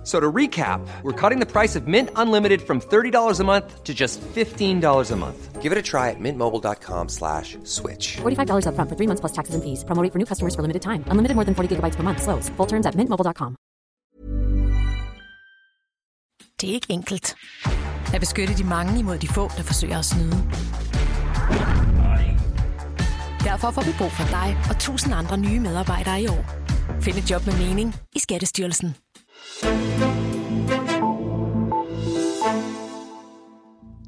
F- So to recap, we're cutting the price of Mint Unlimited from $30 a month to just $15 a month. Give it a try at mintmobile.com slash switch. $45 upfront for three months plus taxes and fees. Promo rate for new customers for limited time. Unlimited more than 40 gigabytes per month. Slows. Full terms at mintmobile.com. Det er ikke enkelt. At beskytte de mange imod de få, der forsøger at snyde. Derfor får vi brug for dig og tusind andre nye medarbejdere i år. Find et job med mening i Skattestyrelsen.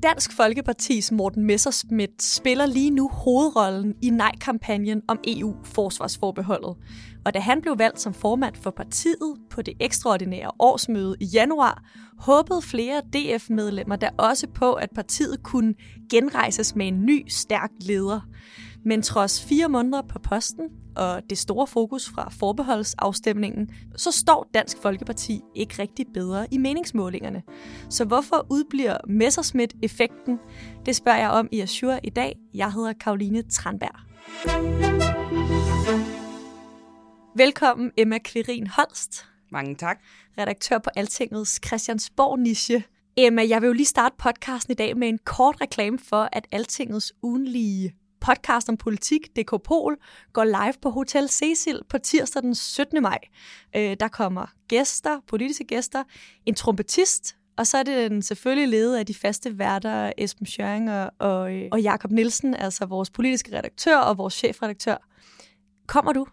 Dansk Folkepartis Morten Messerschmidt spiller lige nu hovedrollen i nej-kampagnen om EU-forsvarsforbeholdet. Og da han blev valgt som formand for partiet på det ekstraordinære årsmøde i januar, håbede flere DF-medlemmer der også på, at partiet kunne genrejses med en ny, stærk leder. Men trods fire måneder på posten og det store fokus fra forbeholdsafstemningen, så står Dansk Folkeparti ikke rigtig bedre i meningsmålingerne. Så hvorfor udbliver Messerschmidt-effekten? Det spørger jeg om i Azure i dag. Jeg hedder Karoline Tranberg. Velkommen Emma Kvirin Holst, Mange tak. redaktør på Altingets Christiansborg-niche. Emma, jeg vil jo lige starte podcasten i dag med en kort reklame for, at Altingets ugenlige podcast om politik, DK Pol, går live på Hotel Cecil på tirsdag den 17. maj. Øh, der kommer gæster, politiske gæster, en trompetist, og så er det den selvfølgelig ledet af de faste værter, Esben Schøring og, og, øh, og Jakob Nielsen, altså vores politiske redaktør og vores chefredaktør. Kommer du?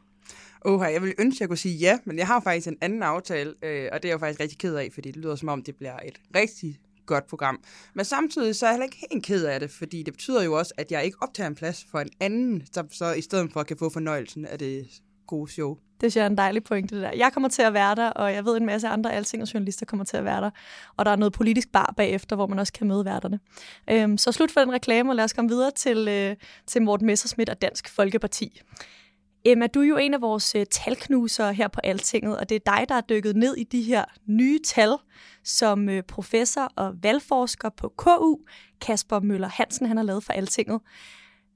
Åh, jeg ville ønske, at jeg kunne sige ja, men jeg har faktisk en anden aftale, øh, og det er jeg jo faktisk rigtig ked af, fordi det lyder som om, det bliver et rigtig godt program. Men samtidig så er jeg heller ikke helt ked af det, fordi det betyder jo også, at jeg ikke optager en plads for en anden, som så i stedet for kan få fornøjelsen af det gode show. Det synes jeg er en dejlig pointe, det der. Jeg kommer til at være der, og jeg ved, en masse andre Altingers journalister kommer til at være der. Og der er noget politisk bar bagefter, hvor man også kan møde værterne. Øhm, så slut for den reklame, og lad os komme videre til, øh, til Morten Messerschmidt og Dansk Folkeparti. Emma, du er jo en af vores øh, talknusere her på Altinget, og det er dig, der er dykket ned i de her nye tal, som øh, professor og valgforsker på KU, Kasper Møller Hansen, han har lavet for Altinget.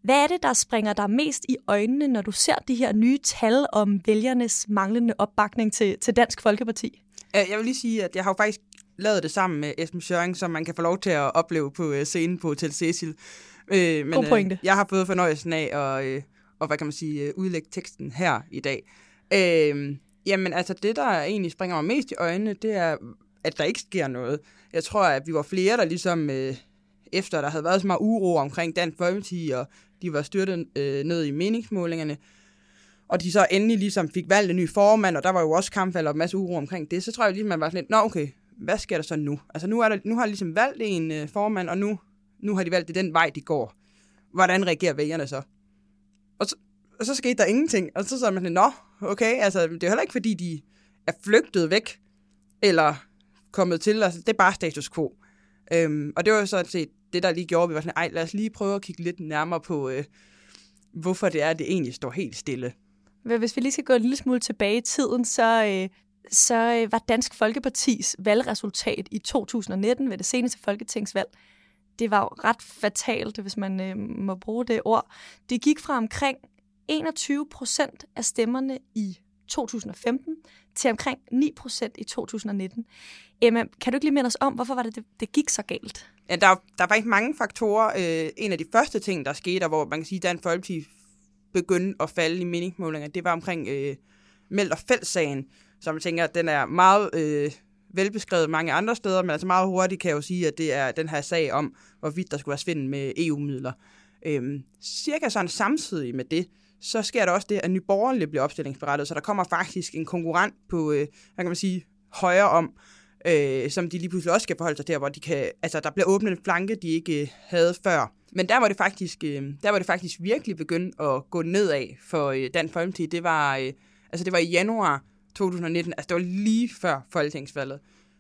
Hvad er det, der springer dig mest i øjnene, når du ser de her nye tal om vælgernes manglende opbakning til, til Dansk Folkeparti? Jeg vil lige sige, at jeg har jo faktisk lavet det sammen med Esben Schøring, som man kan få lov til at opleve på øh, scenen på Hotel Cecil. Øh, men God pointe. jeg har fået fornøjelsen af at, øh, og hvad kan man sige, øh, udlægge teksten her i dag. Øh, jamen altså, det der egentlig springer mig mest i øjnene, det er, at der ikke sker noget. Jeg tror, at vi var flere, der ligesom, øh, efter der havde været så meget uro omkring Dansk Folkeparti, og de var styrtet øh, ned i meningsmålingerne, og de så endelig ligesom fik valgt en ny formand, og der var jo også kamp og masse uro omkring det, så tror jeg ligesom, man var sådan lidt, nå okay, hvad sker der så nu? Altså nu, er der, nu har de ligesom valgt en øh, formand, og nu, nu har de valgt det den vej, de går. Hvordan reagerer vælgerne så? Og så, og så skete der ingenting, og så sagde man nå, okay, altså det er heller ikke fordi, de er flygtet væk, eller kommet til, altså det er bare status quo. Øhm, og det var jo sådan set det, der lige gjorde, vi var sådan, ej, lad os lige prøve at kigge lidt nærmere på, øh, hvorfor det er, at det egentlig står helt stille. Hvis vi lige skal gå en lille smule tilbage i tiden, så, øh, så øh, var Dansk Folkepartis valgresultat i 2019 ved det seneste folketingsvalg, det var jo ret fatalt, hvis man øh, må bruge det ord. Det gik fra omkring 21 procent af stemmerne i 2015 til omkring 9 procent i 2019. Emma, kan du ikke lige minde os om, hvorfor var det, det, det gik så galt? Ja, der, der var ikke mange faktorer. Øh, en af de første ting, der skete, og hvor man kan sige, at Dansk Folkeparti begyndte at falde i meningsmålinger, det var omkring øh, Meld- og Fældssagen, som jeg tænker, den er meget øh, velbeskrevet mange andre steder, men altså meget hurtigt kan jeg jo sige, at det er den her sag om, hvorvidt der skulle være svindel med EU-midler. Øhm, cirka sådan samtidig med det, så sker der også det, at nyborgerlige bliver opstillingsberettet, så der kommer faktisk en konkurrent på, øh, hvad kan man sige, højre om, øh, som de lige pludselig også skal forholde sig til, hvor de kan, altså, der bliver åbnet en flanke, de ikke øh, havde før. Men der var det faktisk, øh, der var det faktisk virkelig begyndt at gå nedad for øh, Dansk Folkeparti. Det var, øh, altså, det var i januar 2019, altså det var lige før folketingsvalget.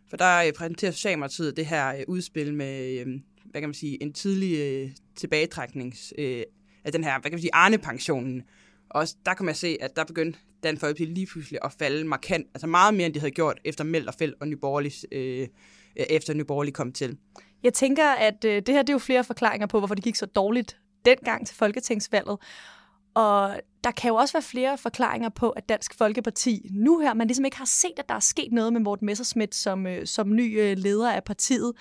For der øh, præsenterer Socialdemokratiet det her øh, udspil med, øh, hvad kan man sige, en tidlig tilbagetræknings af den her, hvad kan man sige, Arne-pensionen. Og der kan man se, at der begyndte Dansk Folkeparti lige pludselig at falde markant, altså meget mere, end de havde gjort efter Meld og Fæld og Nyborgerlig, øh, efter Nyborgerlig kom til. Jeg tænker, at øh, det her det er jo flere forklaringer på, hvorfor det gik så dårligt dengang til Folketingsvalget. Og der kan jo også være flere forklaringer på, at Dansk Folkeparti nu her, man ligesom ikke har set, at der er sket noget med Morten Messerschmidt som, øh, som ny øh, leder af partiet.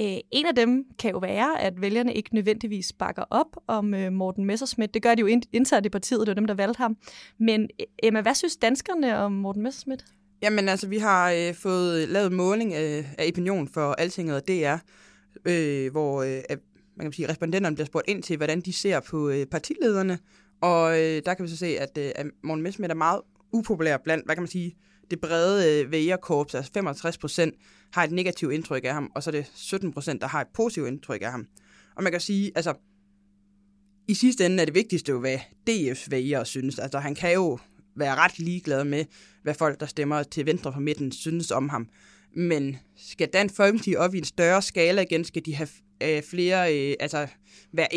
Øh, en af dem kan jo være, at vælgerne ikke nødvendigvis bakker op om Morten Messerschmidt. Det gør de jo internt i partiet, det er dem, der valgte ham. Men Emma, hvad synes danskerne om Morten Messerschmidt? Jamen altså, vi har øh, fået lavet måling af, af opinion for Altinget og DR, øh, hvor øh, man kan sige, respondenterne bliver spurgt ind til, hvordan de ser på øh, partilederne. Og øh, der kan vi så se, at, øh, at Morten Messerschmidt er meget upopulær blandt, hvad kan man sige, det brede øh, vælgerkorps, altså 65 procent, har et negativt indtryk af ham, og så er det 17 procent, der har et positivt indtryk af ham. Og man kan sige, altså, i sidste ende er det vigtigste jo, hvad DF's vælgere synes. Altså, han kan jo være ret ligeglad med, hvad folk, der stemmer til venstre for midten, synes om ham. Men skal Dansk Folkeparti op i en større skala igen, skal de have øh, flere, øh, altså være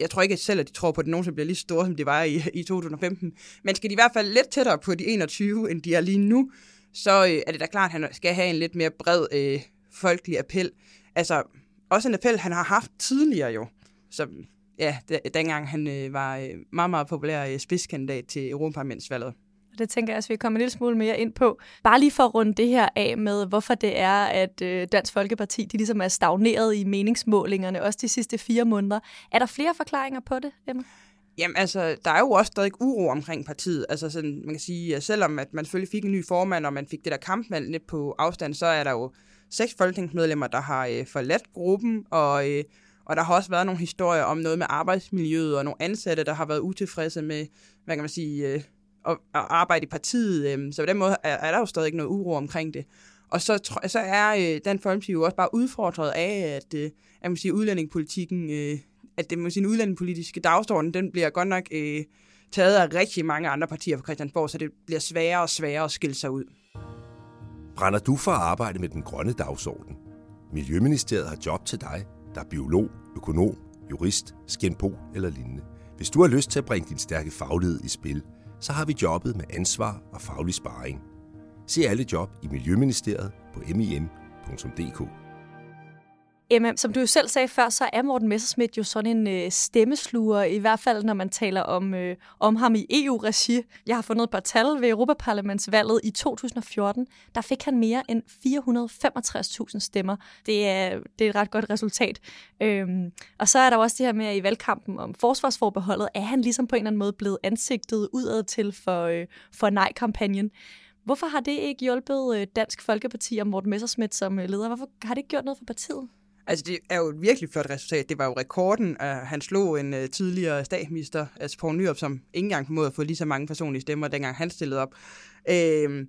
jeg tror ikke selv, at de tror på, at det nogensinde bliver lige store, som de var i, i 2015. Men skal de i hvert fald lidt tættere på de 21, end de er lige nu, så øh, er det da klart, at han skal have en lidt mere bred øh, folkelig appel. Altså, også en appel, han har haft tidligere jo. Så ja, dengang han øh, var øh, meget, meget populær øh, spidskandidat til Europaparlamentsvalget. Og det tænker jeg også, vi kommer en lille smule mere ind på. Bare lige for at runde det her af med, hvorfor det er, at øh, Dansk Folkeparti de ligesom er stagneret i meningsmålingerne, også de sidste fire måneder. Er der flere forklaringer på det, Emma? Jamen altså, der er jo også stadig uro omkring partiet. Altså sådan, man kan sige, at selvom at man selvfølgelig fik en ny formand, og man fik det der kampvalg lidt på afstand, så er der jo seks folketingsmedlemmer, der har øh, forladt gruppen, og, øh, og der har også været nogle historier om noget med arbejdsmiljøet, og nogle ansatte, der har været utilfredse med, hvad kan man sige, øh, at, at arbejde i partiet. Øh, så på den måde er, er der jo stadig ikke noget uro omkring det. Og så, så er øh, den Folkeparti jo også bare udfordret af, at, øh, at man siger, udlændingepolitikken, øh, at det, man sige, udlændingepolitiske dagsorden, den bliver godt nok øh, taget af rigtig mange andre partier fra Christiansborg, så det bliver sværere og sværere at skille sig ud. Brænder du for at arbejde med den grønne dagsorden? Miljøministeriet har job til dig, der er biolog, økonom, jurist, skændpol eller lignende. Hvis du har lyst til at bringe din stærke faglighed i spil – så har vi jobbet med ansvar og faglig sparring. Se alle job i Miljøministeriet på mim.dk. Emma, som du jo selv sagde før, så er Morten Messerschmidt jo sådan en øh, stemmesluger, i hvert fald når man taler om, øh, om ham i EU-regi. Jeg har fundet et par tal ved Europaparlamentsvalget i 2014. Der fik han mere end 465.000 stemmer. Det er, det er et ret godt resultat. Øhm, og så er der også det her med, at i valgkampen om forsvarsforbeholdet, er han ligesom på en eller anden måde blevet ansigtet udad til for, øh, for nej-kampagnen. Hvorfor har det ikke hjulpet øh, Dansk Folkeparti og Morten Messerschmidt som øh, leder? Hvorfor har det ikke gjort noget for partiet? Altså, det er jo et virkelig flot resultat. Det var jo rekorden, at han slog en uh, tidligere statsminister, altså Poul Nyrup, som ikke engang formåede at få lige så mange personlige stemmer, dengang han stillede op. Øh,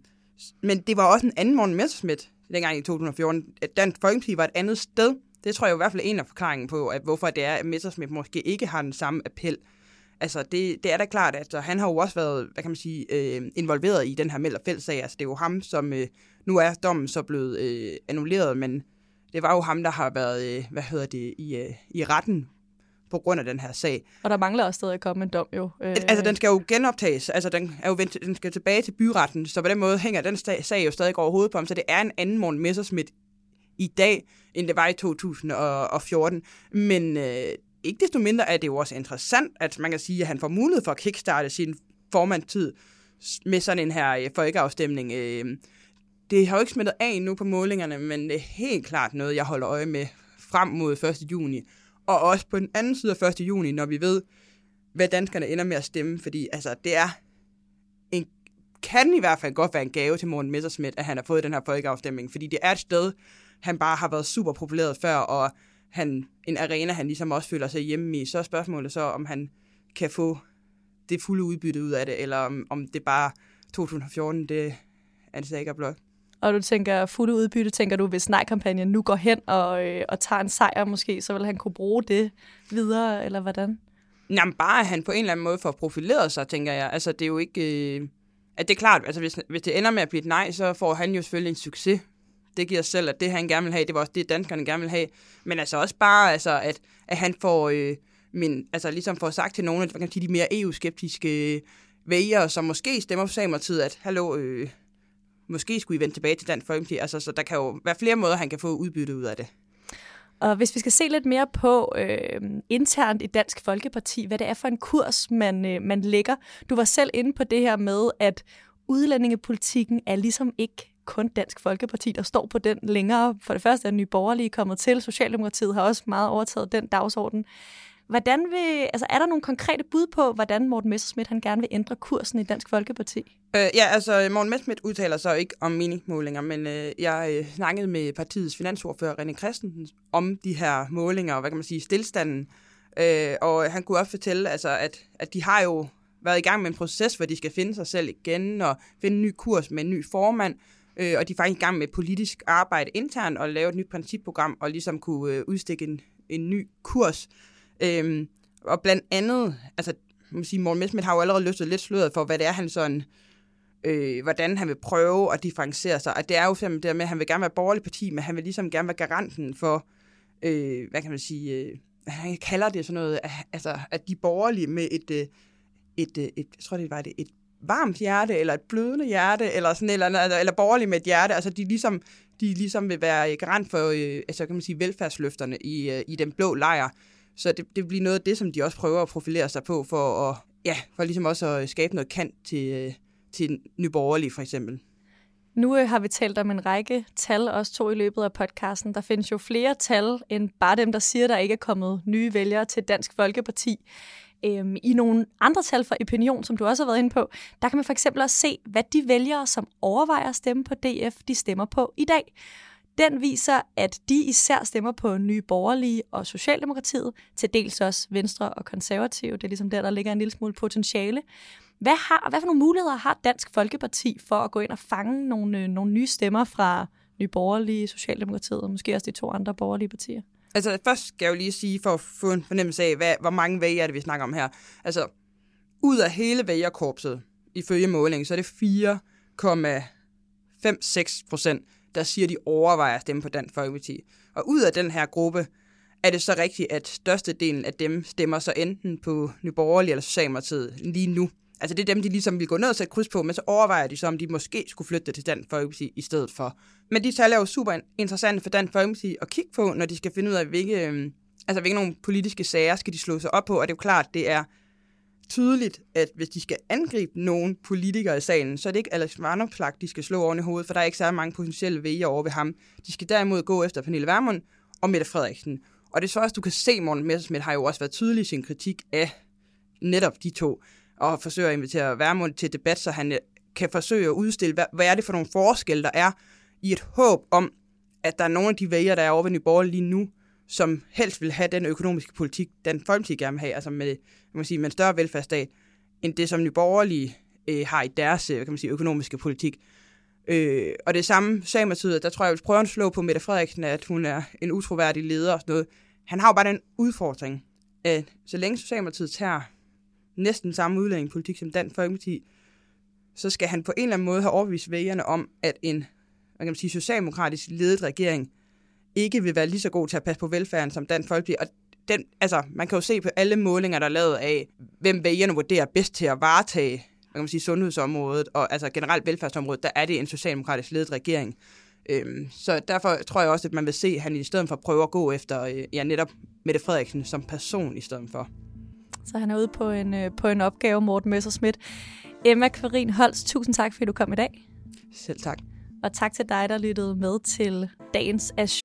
men det var også en anden Morten Messerschmidt, dengang i 2014. At Dansk Folkeparti var et andet sted. Det tror jeg i hvert fald er en af forklaringen på, at hvorfor det er, at Messerschmidt måske ikke har den samme appel. Altså, det, det er da klart, at altså, han har jo også været, hvad kan man sige, øh, involveret i den her Melder Fældsag. Altså, det er jo ham, som øh, nu er dommen så blevet øh, annulleret, men det var jo ham, der har været, øh, hvad hedder det, i, øh, i retten på grund af den her sag. Og der mangler også stadig at komme en dom jo. Øh. Altså, den skal jo genoptages. Altså, den, er jo vendt, den skal tilbage til byretten, så på den måde hænger den sag jo stadig over hovedet på ham. Så det er en anden Morten Messersmith i dag, end det var i 2014. Men øh, ikke desto mindre er det jo også interessant, at man kan sige, at han får mulighed for at kickstarte sin formandtid med sådan en her øh, folkeafstemning. Øh, det har jo ikke smittet af nu på målingerne, men det er helt klart noget, jeg holder øje med frem mod 1. juni. Og også på den anden side af 1. juni, når vi ved, hvad danskerne ender med at stemme, fordi altså, det er en, kan i hvert fald godt være en gave til Morten Messerschmidt, at han har fået den her folkeafstemning, fordi det er et sted, han bare har været super populeret før, og han, en arena, han ligesom også føler sig hjemme i. Så er spørgsmålet så, om han kan få det fulde udbytte ud af det, eller om, om det bare 2014, det er det sikkert blot. Og du tænker fulde udbytte, tænker du, hvis nej-kampagnen nu går hen og, øh, og tager en sejr måske, så vil han kunne bruge det videre, eller hvordan? Jamen bare, at han på en eller anden måde får profileret sig, tænker jeg. Altså, det er jo ikke... Øh, at det er klart, altså hvis, hvis det ender med at blive et nej, så får han jo selvfølgelig en succes det giver selv, at det han gerne vil have, det var også det, danskerne gerne vil have. Men altså også bare, altså, at, at han får, øh, min, altså ligesom får sagt til nogle af de mere EU-skeptiske øh, vælgere, som måske stemmer på Socialdemokratiet, at hallo, øh, måske skulle I vende tilbage til Dansk Folkeparti. Altså, så der kan jo være flere måder, han kan få udbytte ud af det. Og hvis vi skal se lidt mere på øh, internt i Dansk Folkeparti, hvad det er for en kurs, man, øh, man lægger. Du var selv inde på det her med, at udlændingepolitikken er ligesom ikke kun Dansk Folkeparti, der står på den længere. For det første er Nye Borgerlige kommet til. Socialdemokratiet har også meget overtaget den dagsorden. Hvordan vil, altså er der nogle konkrete bud på, hvordan Morten Messerschmidt han gerne vil ændre kursen i Dansk Folkeparti? Øh, ja, altså Morten Messerschmidt udtaler sig ikke om meningsmålinger, men øh, jeg øh, snakkede med partiets finansordfører René Christensen om de her målinger, og hvad kan man sige, stillstanden. Øh, og øh, han kunne også fortælle, altså, at, at de har jo været i gang med en proces, hvor de skal finde sig selv igen og finde en ny kurs med en ny formand. Øh, og de er faktisk i gang med politisk arbejde internt og lave et nyt principprogram og ligesom kunne øh, udstikke en, en ny kurs. Øhm, og blandt andet, altså, man sige, Morten Messmith har jo allerede løftet lidt sløret for, hvad det er, han sådan, øh, hvordan han vil prøve at differentiere sig. Og det er jo simpelthen det med, at han vil gerne være borgerlig parti, men han vil ligesom gerne være garanten for, øh, hvad kan man sige, øh, han kalder det sådan noget, altså, at de borgerlige med et, øh, et, et, øh, et, jeg tror det var det, et varmt hjerte, eller et blødende hjerte, eller sådan eller, eller, altså, eller borgerlige med et hjerte, altså de ligesom, de ligesom vil være garant for, øh, altså kan man sige, velfærdsløfterne i, øh, i den blå lejr. Så det, det bliver noget af det, som de også prøver at profilere sig på, for at, ja, for ligesom også at skabe noget kant til, øh, til nyborgerlige for eksempel. Nu øh, har vi talt om en række tal, også to i løbet af podcasten. Der findes jo flere tal end bare dem, der siger, der ikke er kommet nye vælgere til Dansk Folkeparti. Øhm, I nogle andre tal fra Opinion, som du også har været inde på, der kan man for eksempel også se, hvad de vælgere, som overvejer at stemme på DF, de stemmer på i dag. Den viser, at de især stemmer på Nye Borgerlige og Socialdemokratiet, til dels også Venstre og Konservative. Det er ligesom der, der ligger en lille smule potentiale. Hvad, har, hvad for nogle muligheder har Dansk Folkeparti for at gå ind og fange nogle, øh, nogle nye stemmer fra Nye Borgerlige, Socialdemokratiet og måske også de to andre borgerlige partier? Altså først skal jeg jo lige sige, for at få en fornemmelse af, hvad, hvor mange vælgere er det, vi snakker om her. Altså, ud af hele vælgerkorpset, ifølge målingen, så er det 4,56 procent, der siger, de overvejer at stemme på Dansk Folkeparti. Og ud af den her gruppe, er det så rigtigt, at størstedelen af dem stemmer så enten på Nyborgerlig eller Socialdemokratiet lige nu. Altså det er dem, de ligesom vil gå ned og sætte kryds på, men så overvejer de så, om de måske skulle flytte til Dansk Folkeparti i stedet for. Men de tal er jo super interessante for Dansk Folkeparti at kigge på, når de skal finde ud af, hvilke, øhm, altså, hvilke nogle politiske sager skal de slå sig op på. Og det er jo klart, det er tydeligt, at hvis de skal angribe nogen politikere i salen, så er det ikke Alex Vanopslagh, de skal slå oven i hovedet, for der er ikke særlig mange potentielle vælgere over ved ham. De skal derimod gå efter Pernille Vermund og Mette Frederiksen. Og det er så også, du kan se, Morten Messersmith har jo også været tydelig i sin kritik af netop de to, og forsøger at invitere Vermund til debat, så han eh, kan forsøge at udstille, hvad, hvad er det for nogle forskelle, der er i et håb om, at der er nogle af de vælgere, der er over ved Nyborg lige nu, som helst vil have den økonomiske politik, den Folkeparti gerne vil have, altså med, kan man sige, med en større velfærdsstat, end det, som Nye Borgerlige øh, har i deres øh, kan man sige, økonomiske politik. Øh, og det samme Socialdemokratiet, der tror jeg, jeg vil prøve at slå på Mette Frederiksen, at hun er en utroværdig leder og sådan noget. Han har jo bare den udfordring, at så længe Socialdemokratiet tager næsten samme udlændingepolitik som Dansk Folkeparti, så skal han på en eller anden måde have overbevist vælgerne om, at en hvad kan man sige, socialdemokratisk ledet regering ikke vil være lige så god til at passe på velfærden som Dansk Folkeparti. Og den, altså, man kan jo se på alle målinger, der er lavet af, hvem vælgerne vurderer bedst til at varetage man kan sige, sundhedsområdet og altså generelt velfærdsområdet, der er det en socialdemokratisk ledet regering. Øhm, så derfor tror jeg også, at man vil se, at han i stedet for prøver at gå efter øh, ja, netop Mette Frederiksen som person i stedet for. Så han er ude på en, øh, på en opgave, Morten Messerschmidt. Emma Kvarin Holst, tusind tak, fordi du kom i dag. Selv tak. Og tak til dig, der lyttede med til dagens Ash.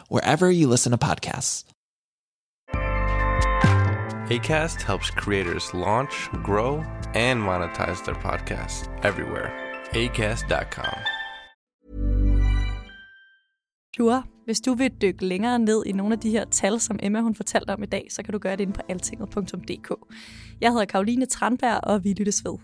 wherever you listen to podcasts. ACAST helps creators launch, grow, and monetize their podcasts everywhere. ACAST.com. Plura, hvis du vil dykke længere ned i nogle af de her tal, som Emma hun fortalte om i dag, så kan du gøre det inde på altinget.dk. Jeg hedder Karoline Tranberg, og vi lyttes ved.